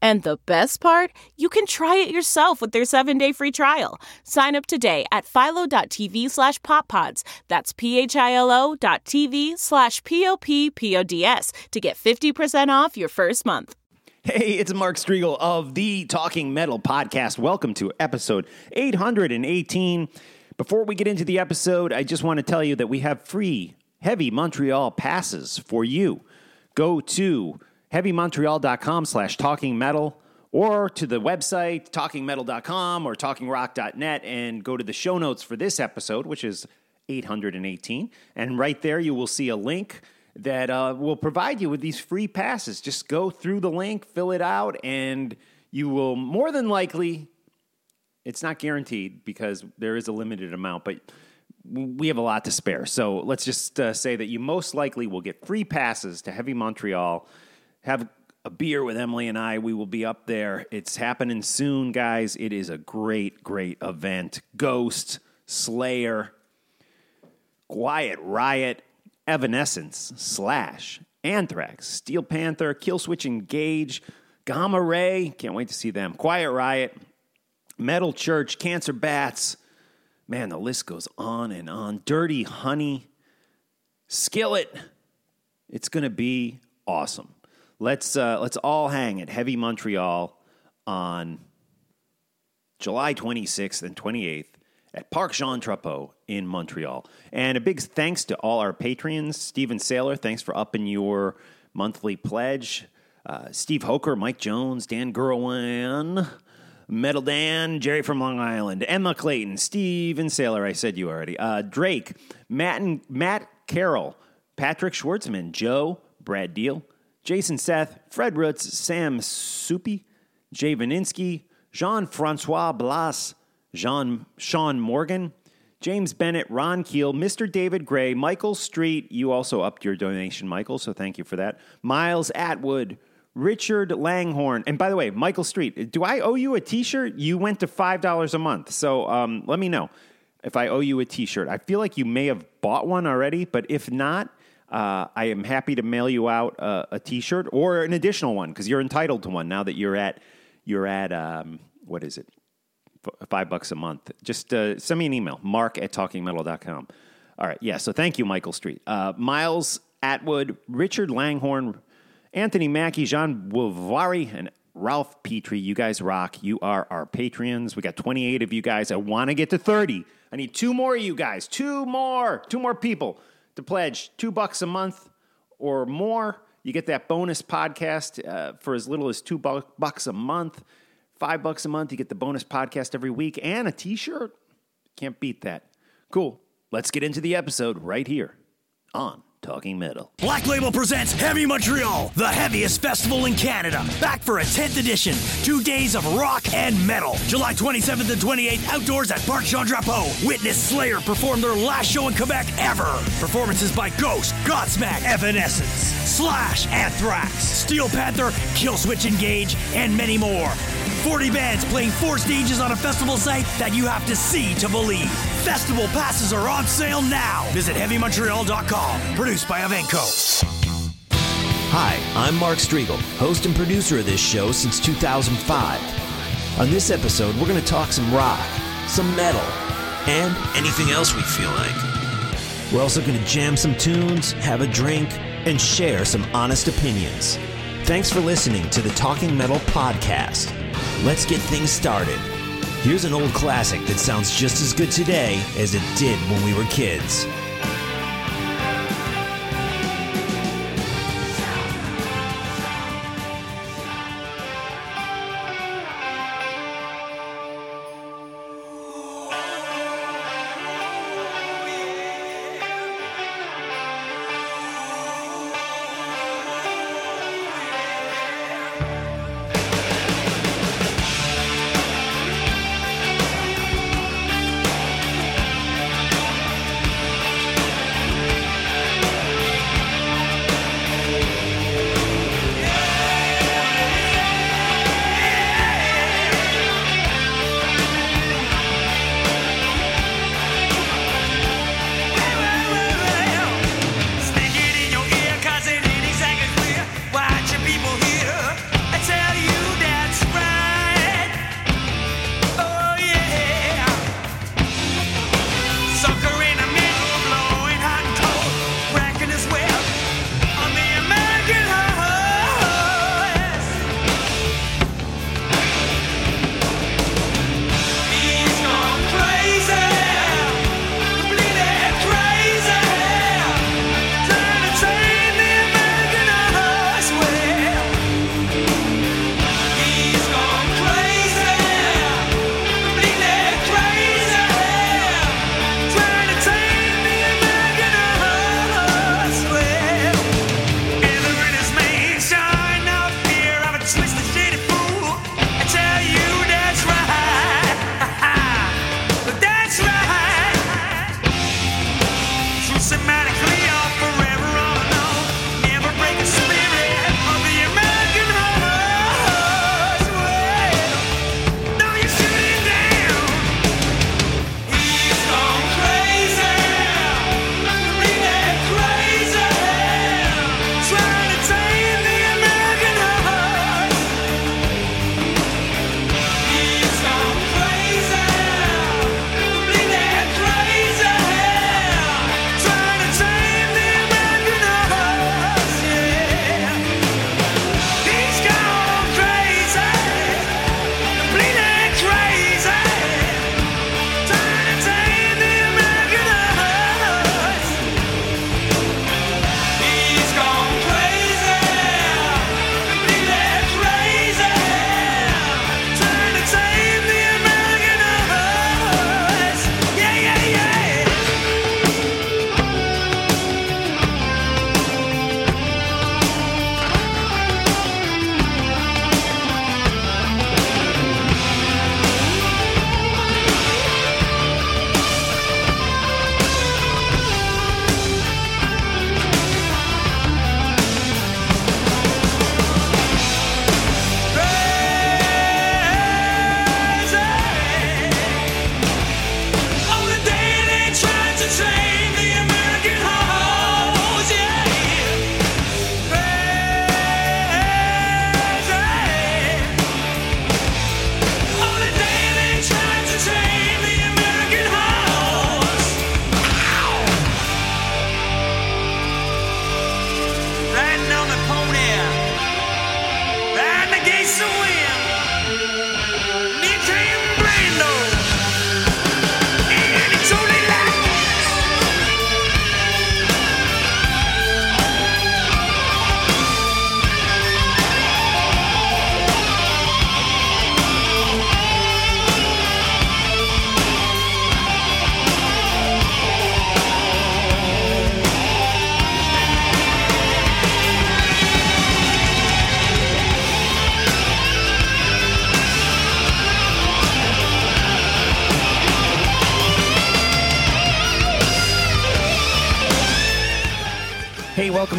And the best part, you can try it yourself with their seven-day free trial. Sign up today at philo.tv slash poppods. That's p-h-i-l-o dot tv slash p-o-p-p-o-d-s to get 50% off your first month. Hey, it's Mark Strigl of the Talking Metal Podcast. Welcome to episode 818. Before we get into the episode, I just want to tell you that we have free Heavy Montreal passes for you. Go to heavymontreal.com slash talking metal or to the website talkingmetal.com or talkingrock.net and go to the show notes for this episode, which is 818. And right there, you will see a link that uh, will provide you with these free passes. Just go through the link, fill it out, and you will more than likely, it's not guaranteed because there is a limited amount, but we have a lot to spare. So let's just uh, say that you most likely will get free passes to Heavy Montreal have a beer with Emily and I. We will be up there. It's happening soon, guys. It is a great, great event. Ghost, Slayer, Quiet Riot, Evanescence, Slash, Anthrax, Steel Panther, Killswitch Engage, Gamma Ray. Can't wait to see them. Quiet Riot, Metal Church, Cancer Bats. Man, the list goes on and on. Dirty Honey, Skillet. It's going to be awesome. Let's uh, let's all hang at Heavy Montreal on July 26th and 28th at Parc Jean Drapeau in Montreal. And a big thanks to all our patrons. Stephen Saylor, thanks for upping your monthly pledge. Uh, Steve Hoker, Mike Jones, Dan Gerwin, Metal Dan, Jerry from Long Island, Emma Clayton, Steven Saylor, I said you already, uh, Drake, Matt, and, Matt Carroll, Patrick Schwartzman, Joe, Brad Deal, Jason Seth, Fred Roots, Sam Soupy, Jay Vaninsky, Jean Francois Blas, Jean Sean Morgan, James Bennett, Ron Keel, Mr. David Gray, Michael Street. You also upped your donation, Michael, so thank you for that. Miles Atwood, Richard Langhorn. And by the way, Michael Street, do I owe you a t shirt? You went to $5 a month. So um, let me know if I owe you a t shirt. I feel like you may have bought one already, but if not, uh, I am happy to mail you out a T-shirt or an additional one because you're entitled to one now that you're at you're at um, what is it F- five bucks a month. Just uh, send me an email, mark at talkingmetal.com. All right, yeah. So thank you, Michael Street, uh, Miles Atwood, Richard Langhorn, Anthony Mackey, Jean Wavari, and Ralph Petrie. You guys rock. You are our Patreons. We got 28 of you guys. I want to get to 30. I need two more of you guys. Two more. Two more people to pledge two bucks a month or more. You get that bonus podcast uh, for as little as two bu- bucks a month. Five bucks a month, you get the bonus podcast every week and a t shirt. Can't beat that. Cool. Let's get into the episode right here on Talking Metal. Black Label presents Heavy Montreal, the heaviest festival in Canada. Back for a 10th edition. Two days of rock and metal. July 27th and 28th, outdoors at Parc Jean Drapeau. Witness Slayer perform their last show in Quebec ever. Performances by Ghost, Godsmack, Evanescence, Slash, Anthrax, Steel Panther, Killswitch Engage, and many more. 40 bands playing four stages on a festival site that you have to see to believe. Festival passes are on sale now. Visit HeavyMontreal.com. Produced by evenko. Hi, I'm Mark Strigl, host and producer of this show since 2005. On this episode, we're going to talk some rock, some metal, and anything else we feel like. We're also going to jam some tunes, have a drink, and share some honest opinions. Thanks for listening to the Talking Metal Podcast. Let's get things started. Here's an old classic that sounds just as good today as it did when we were kids.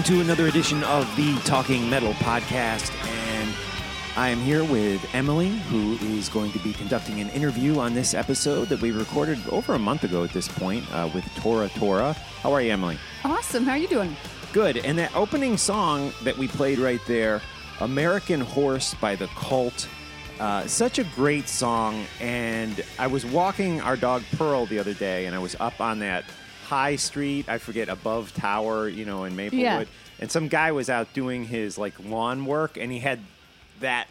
To another edition of the Talking Metal Podcast. And I am here with Emily, who is going to be conducting an interview on this episode that we recorded over a month ago at this point uh, with Tora Tora. How are you, Emily? Awesome. How are you doing? Good. And that opening song that we played right there, American Horse by The Cult, uh, such a great song. And I was walking our dog Pearl the other day, and I was up on that high street, I forget, above Tower, you know, in Maplewood. Yeah. And some guy was out doing his like lawn work, and he had that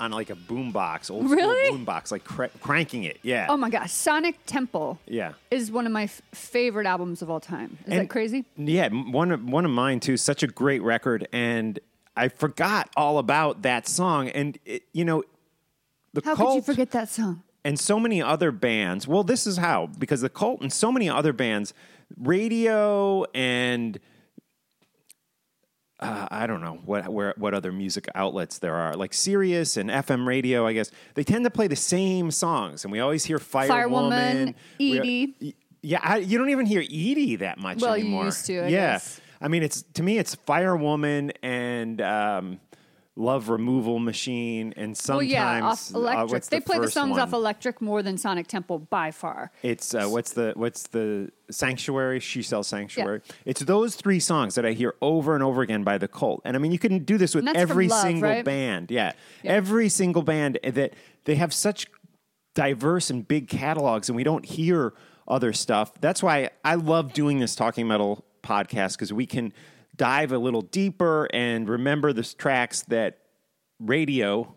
on like a boombox, old Really? school boombox, like cra- cranking it. Yeah. Oh my gosh, Sonic Temple yeah. is one of my f- favorite albums of all time. Is And- that crazy? Yeah, one of one of mine too. Such a great record, and I forgot all about that song. And it, you know, the How cult could you forget that song? and so many other bands. Well, this is how because the cult and so many other bands, radio and. Uh, I don't know what where, what other music outlets there are, like Sirius and FM radio. I guess they tend to play the same songs, and we always hear Firewoman, Firewoman, We- Edie. yeah, I, you don't even hear Edie that much Well, you anymore. used to, I yeah, guess. I mean, it's to me, it's Fire Woman and um, Love Removal Machine, and Well, sometimes yeah, off uh, Electric. what's they play the songs one? off Electric more than Sonic Temple by far. It's uh, what's the what's the Sanctuary? She sells Sanctuary. It's those three songs that I hear over and over again by the Cult, and I mean, you can do this with And that's from every Love, single right? band. Yeah. every single band that they have such diverse and big catalogs, and we don't hear other stuff. That's why I love doing this talking metal podcast because we can dive a little deeper and remember the tracks that radio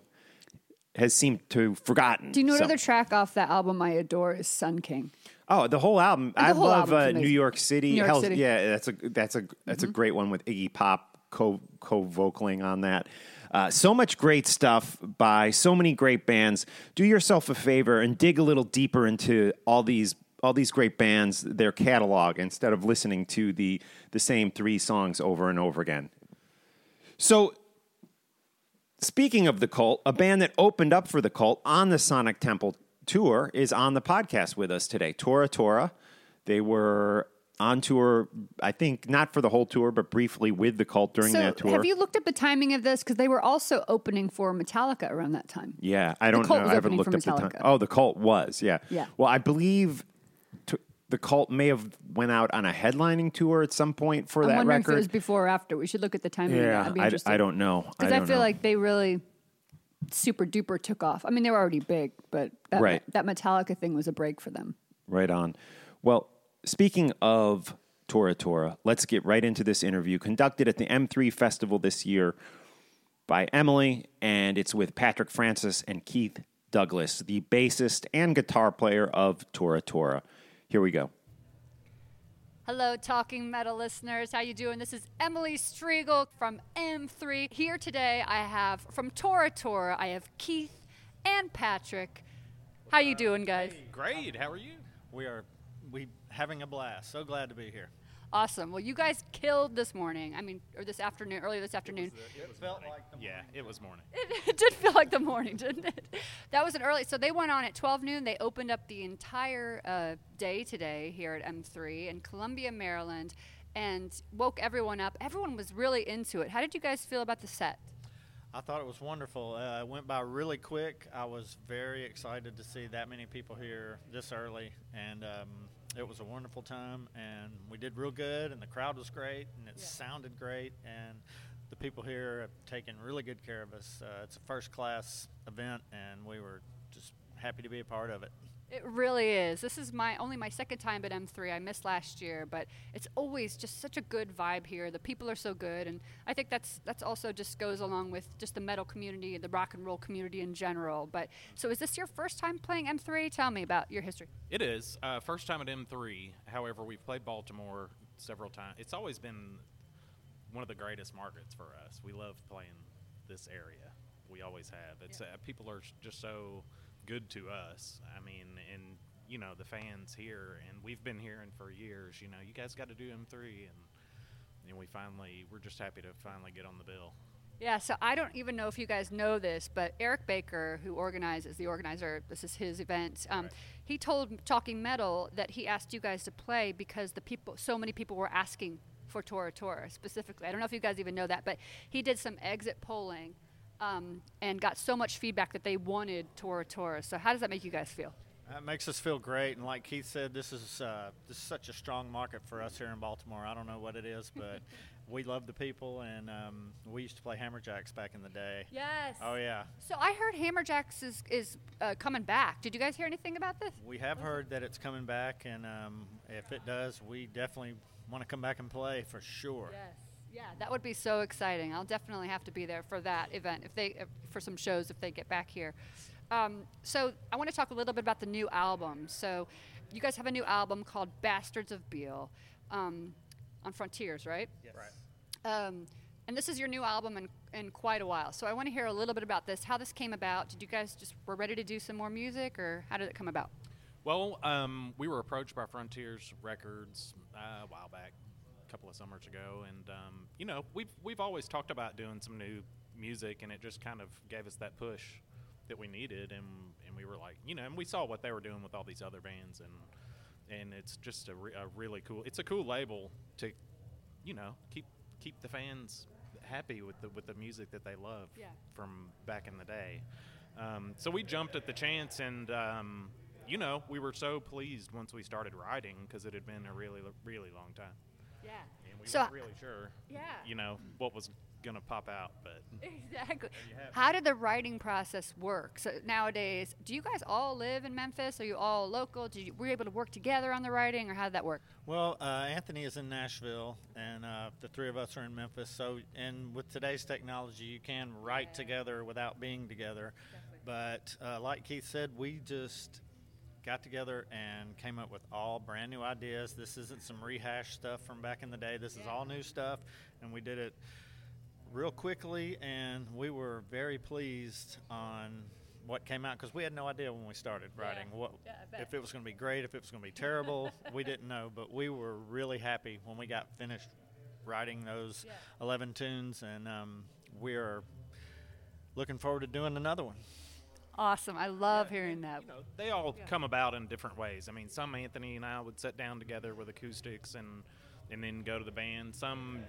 has seemed to forgotten. Do you know what So- other track off that album I adore is Sun King? Oh, the whole album. The I whole love uh. New York City. New York Hell's- City. Mm-hmm. Yeah, that's a that's a that's a great one with Iggy Pop co co vocaling on that. Uh, so much great stuff by so many great bands. Do yourself a favor and dig a little deeper into all these all these great bands, their catalog, instead of listening to the the same three songs over and over again. So Speaking of the cult, a band that opened up for the cult on the Sonic Temple tour is on the podcast with us today. Tora Tora. They were on tour, I think, not for the whole tour, but briefly with the cult during So, that tour. have you looked up the timing of this? Because they were also opening for Metallica around that time. yeah, I don't know. I haven't looked up the time. Oh, the cult was, yeah. Yeah. Well, I believe the cult may have went out on a headlining tour at some point for that record. I'm that wondering record. if it was before or after. We should look at the timing. yeah, I. I don't know. Because I, don't feel know. like they really super duper took off. I mean, they were already big, but that, Right. that Metallica thing was a break for them. Right on. Well, speaking of Tora Tora, let's get right into this interview conducted at the M3 Festival this year by Emily, and it's with Patrick Francis and Keith Douglas, the bassist and guitar player of Tora Tora. Here we go. Hello, Talking Metal listeners. How you doing? This is Emily Strigl from M3. Here today, I have from Tora Tora. I have Keith and Patrick. How you doing, guys? Great. How are you? We are we having a blast. So glad to be here. Awesome. Well, you guys killed this morning. I mean, or this afternoon, earlier this afternoon. It felt like yeah, it was morning. It, it did feel like the morning, didn't it? That was an early. So they went on at 12 noon. They opened up the entire uh, day today here at M3 in Columbia, Maryland, and woke everyone up. Everyone was really into it. How did you guys feel about the set? I thought it was wonderful. Uh, it went by really quick. I was very excited to see that many people here this early, and um, it was a wonderful time. And we did real good, and the crowd was great, and it sounded great, and the people here have taken really good care of us. Uh, it's a first class event, and we were just happy to be a part of it. It really is. This is my only my second time at M3. I missed last year, but it's always just such a good vibe here. The people are so good, and I think that's that's also just goes along with just the metal community, the rock and roll community in general. But so, is this your first time playing M3? Tell me about your history. It is. Uh, first time at M3. However, we've played Baltimore several times. It's always been one of the greatest markets for us. We love playing this area. We always have. It's uh, people are just so good to us. I mean, and you know the fans here, and we've been hearing for years. You know, you guys got to do M3, and and we finally we're just happy to finally get on the bill. Yeah, so I don't even know if you guys know this, but Eric Baker, who organizes the organizer, this is his event. Um, He told Talking Metal that he asked you guys to play because the people, so many people were asking for Tora Tora specifically. I don't know if you guys even know that, but he did some exit polling um, and got so much feedback that they wanted Tora Tora. So how does that make you guys feel? That makes us feel great, and like Keith said, this is uh, this is such a strong market for us here in Baltimore. I don't know what it is, but we love the people, and um, we used to play Hammerjacks back in the day. Yes. Oh yeah, So I heard Hammerjacks is is uh, coming back. Did you guys hear anything about this? we have heard that it's coming back, and um, if it does, we definitely want to come back and play for sure. Yes. Yeah, that would be so exciting. I'll definitely have to be there for that event if they if, for some shows if they get back here. Um, so I want to talk a little bit about the new album. So you guys have a new album called Bastards of Beale um, on Frontiers, right? Yes. Um, and this is your new album in, in quite a while. So I want to hear a little bit about this, how this came about. Did you guys just were ready to do some more music, or how did it come about? Well, um, we were approached by Frontiers Records uh, a while back, a couple of summers ago, and um, you know we've we've always talked about doing some new music, and it just kind of gave us that push that we needed, and and we were like, you know, and we saw what they were doing with all these other bands, and and it's just a, re- a really cool. It's a cool label to, you know, keep keep the fans happy with the with the music that they love Yeah. from back in the day. Um, so we jumped at the chance, and um, you know, we were so pleased once we started writing because it had been a really, really long time, Yeah. and we So- weren't really sure, Yeah. you know, what was gonna pop out. But Exactly. How did the writing process work? So nowadays, do you guys all live in Memphis? Are you all local? Did you, were you able to work together on the writing, or how did that work? Well, uh, Anthony is in Nashville, and uh, the three of us are in Memphis. So, and with today's technology, you can write together without being together. But uh, like Keith said, we just got together and came up with all brand new ideas. This isn't some rehash stuff from back in the day. This is all new stuff, and we did it real quickly, and we were very pleased on what came out because we had no idea when we started writing what Yeah, if it was going to be great, if it was going to be terrible. we didn't know, but we were really happy when we got finished writing those Yeah. 11 tunes, and um, we are looking forward to doing another one. Awesome. I love hearing that. you know, they all come about in different ways. I mean, some Anthony and I would sit down together with acoustics and and then go to the band. Some,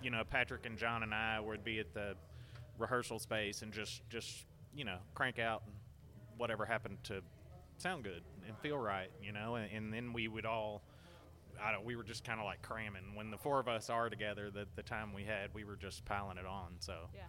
you know, Patrick and John and I would be at the rehearsal space and just just you know crank out whatever happened to sound good and feel right, you know, and, and then we would all. I don't. We were just kind of like cramming. When the four of us are together, the the time we had, we were just piling it on. So Yeah.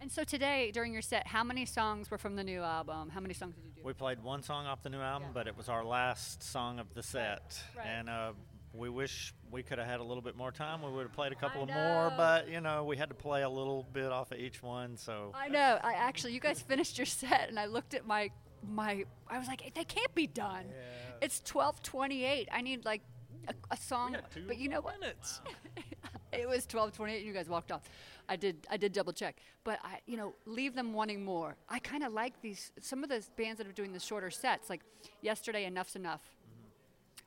And so today, during your set, how many songs were from the new album? How many songs did you do? We played one song off the new album, Yeah. but it was our last song of the set, right. and uh, we wish we could have had a little bit more time. We would have played a couple of more, but you know, we had to play a little bit off of each one. So I know. I actually, you guys finished your set, and I looked at my my. I was like, they can't be done. Yeah. It's twelve twenty eight. I need like a, a song. but you know what? minutes. it was twelve twenty eight, and you guys walked off. I did. I did double check, but I, you know, leave them wanting more. I kind of like these. Some of the bands that are doing the shorter sets, like yesterday, Enuff Z'Nuff.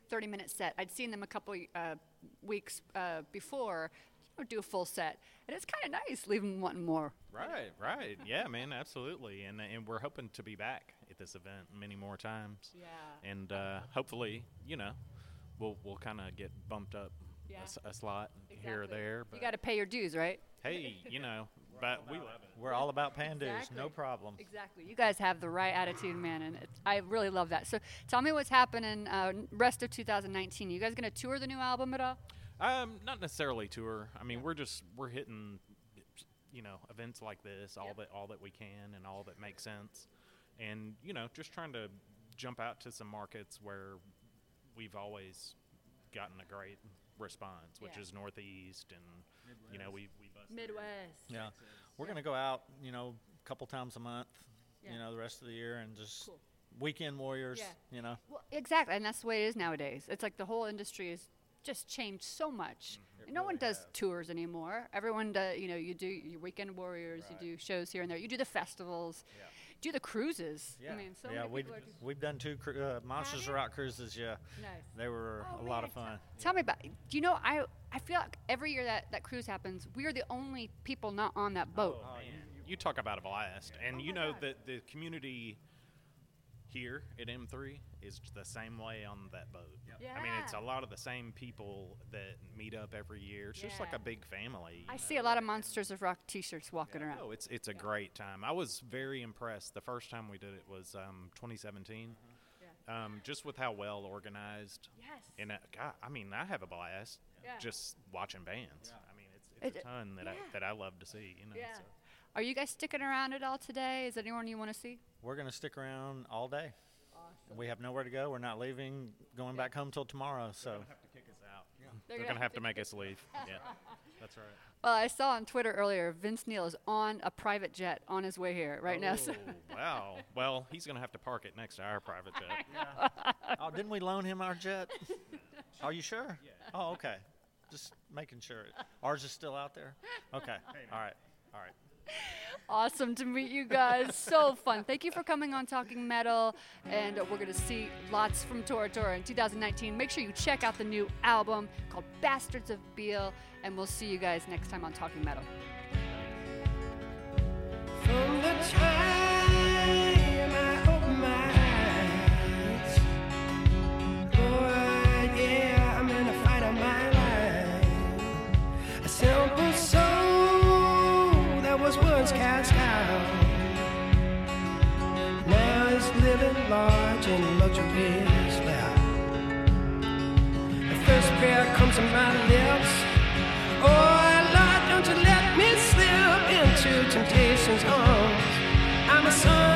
30 minute set. I'd seen them a couple uh, weeks uh, before know, do a full set. And it's kind of nice, leave them wanting more. Right, right. Yeah, man, absolutely. And and we're hoping to be back at this event many more times. Yeah. And uh, hopefully, you know, we'll we'll kind of get bumped up Yeah. a s- a, slot here or there. But You got to pay your dues, right? hey, you know, but we love it. we're all about pan dues, no problem. Exactly. You guys have the right attitude, man, and it's, I really love that. So tell me what's happening uh, rest of 2019. You guys going to tour the new album at all? Um, not necessarily tour. I mean, we're just we're hitting, you know, events like this all that all that we can and all that makes sense, and you know, just trying to jump out to some markets where we've always gotten a great response, which Yeah. is Northeast and you know we we busted Midwest. Yeah, we're gonna go out, you know, a couple times a month, Yeah. you know, the rest of the year, and just Cool. weekend warriors, Yeah. you know. Well, exactly, and that's the way it is nowadays. It's like the whole industry has just changed so much. Mm-hmm. no one does tours anymore. Everyone does. You know, you do your weekend warriors. You do shows here and there. You do the festivals. Do the cruises. I mean, so yeah, many we've, people are just we've done two cru- uh, Monsters you? of Rock cruises. Yeah, nice. they were Oh, a lot man, of tell- fun. Tell me about. Do you know? I I feel like every year that that cruise happens, we are the only people not on that boat. Oh, man. You talk about a blast, and Oh you know God. that the community here at M3 is the same way on that boat. Yeah, I mean, it's a lot of the same people that meet up every year. It's just like a big family. I know? see a lot of Monsters of Rock T-shirts walking around. Oh, it's it's a great time. I was very impressed. The first time we did it was um, 2017. Um, just with how well organized. Yes. And uh, God, I mean, I have a blast Yeah. just watching bands. I mean, it's it's It- a ton that I that I love to see. You know. Yeah. so. Are you guys sticking around at all today? Is anyone you want to see? We're going to stick around all day. We have nowhere to go. We're not leaving, going back home till tomorrow. So they're going to have to kick us out. They're, gonna have to make us leave. Yeah, that's right. Well, I saw on Twitter earlier Vince Neil is on a private jet on his way here right now. So Oh, wow. Well, he's gonna have to park it next to our private jet. oh, didn't we loan him our jet? Are you sure? Oh, okay. Just making sure. Ours is still out there. Okay. All right. All right. Awesome to meet you guys. so fun. Thank you for coming on Talking Metal. And we're going to see lots from Tora Tora in 2019. Make sure you check out the new album called Bastards of Beale. And we'll see you guys next time on Talking Metal. In. The first prayer comes to my lips. Oh, Lord, don't you let me slip into temptation's arms. I'm a son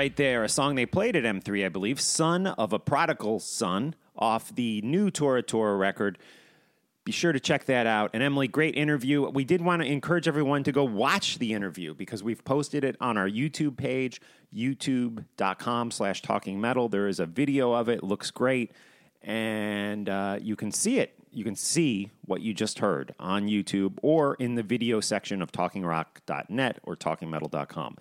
right there, a song they played at M3, I believe, Son of a Prodigal Son, off the new Tora Tora record. Be sure to check that out. And Emily, great interview. We did want to encourage everyone to go watch the interview because we've posted it on our YouTube page, youtube.com slash talking metal. There is a video of it, looks great. And uh, you can see it you can see what you just heard on YouTube or in the video section of talkingrock.net or talkingmetal.com.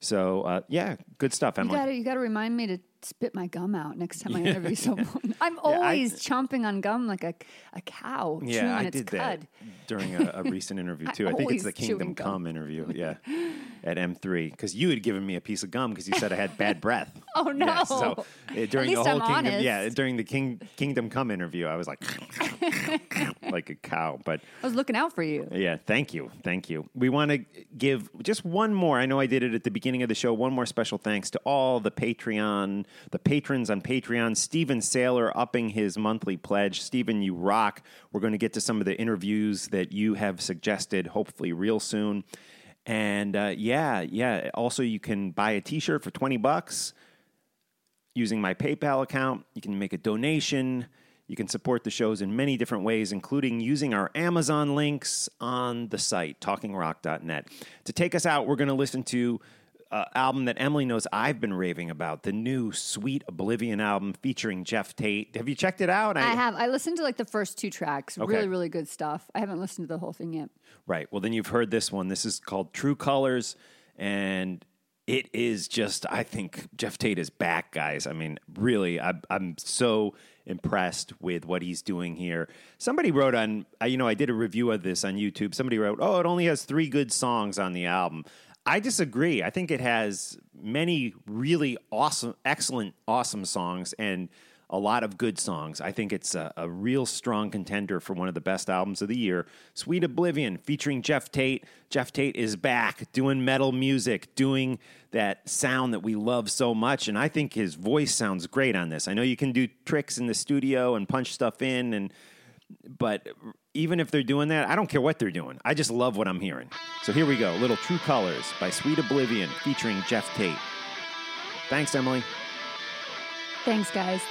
So uh, yeah, good stuff, You gotta, you gotta remind me to spit my gum out next time I interview someone. I'm I- always chomping on gum like a, a cow yeah, I did cud. that during a, a recent interview too. I, think it's the Kingdom. Come interview. Yeah, at M3 because you had given me a piece of gum because you said I had bad breath. Oh, Yeah, no. so uh, during the whole I'm Kingdom, honest. yeah, during the King Kingdom Come interview, I was like like a cow, but. I was looking out for you. Yeah, thank you. Thank you. We want to give just one more. I know I did it at the beginning of the show. One more special thanks to all the Patreon, the patrons on Patreon. Steven Saylor upping his monthly pledge. Steven, you rock. We're going to get to some of the interviews that you have suggested, hopefully, real soon. And uh, yeah, yeah. Also, you can buy a t shirt for 20 bucks using my PayPal account. You can make a donation. You can support the shows in many different ways, including using our Amazon links on the site, talkingrock.net. To take us out, we're going to listen to an album that Emily knows I've been raving about the new Sweet Oblivion album featuring Geoff Tate. Have you checked it out? I have. I listened to like the first two tracks. Okay. Really, really good stuff. I haven't listened to the whole thing yet. Right. Well, then you've heard this one. This is called True Colors, and it is just. I think Geoff Tate is back, guys. I mean, really, I, I'm so impressed with what he's doing here. Somebody wrote on, uh, you know, I did a review of this on YouTube. Somebody wrote, "Oh, it only has three good songs on the album." I disagree. I think it has many really awesome, excellent, awesome songs and a lot of good songs. I think it's a, a real strong contender for one of the best albums of the year. Sweet Oblivion featuring Geoff Tate. Geoff Tate is back doing metal music, doing that sound that we love so much. And I think his voice sounds great on this. I know you can do tricks in the studio and punch stuff in and but even if they're doing that, I don't care what they're doing. I just love what I'm hearing. So here we go. Little True Colors by Sweet Oblivion featuring Geoff Tate. Thanks, Emily. Thanks, guys.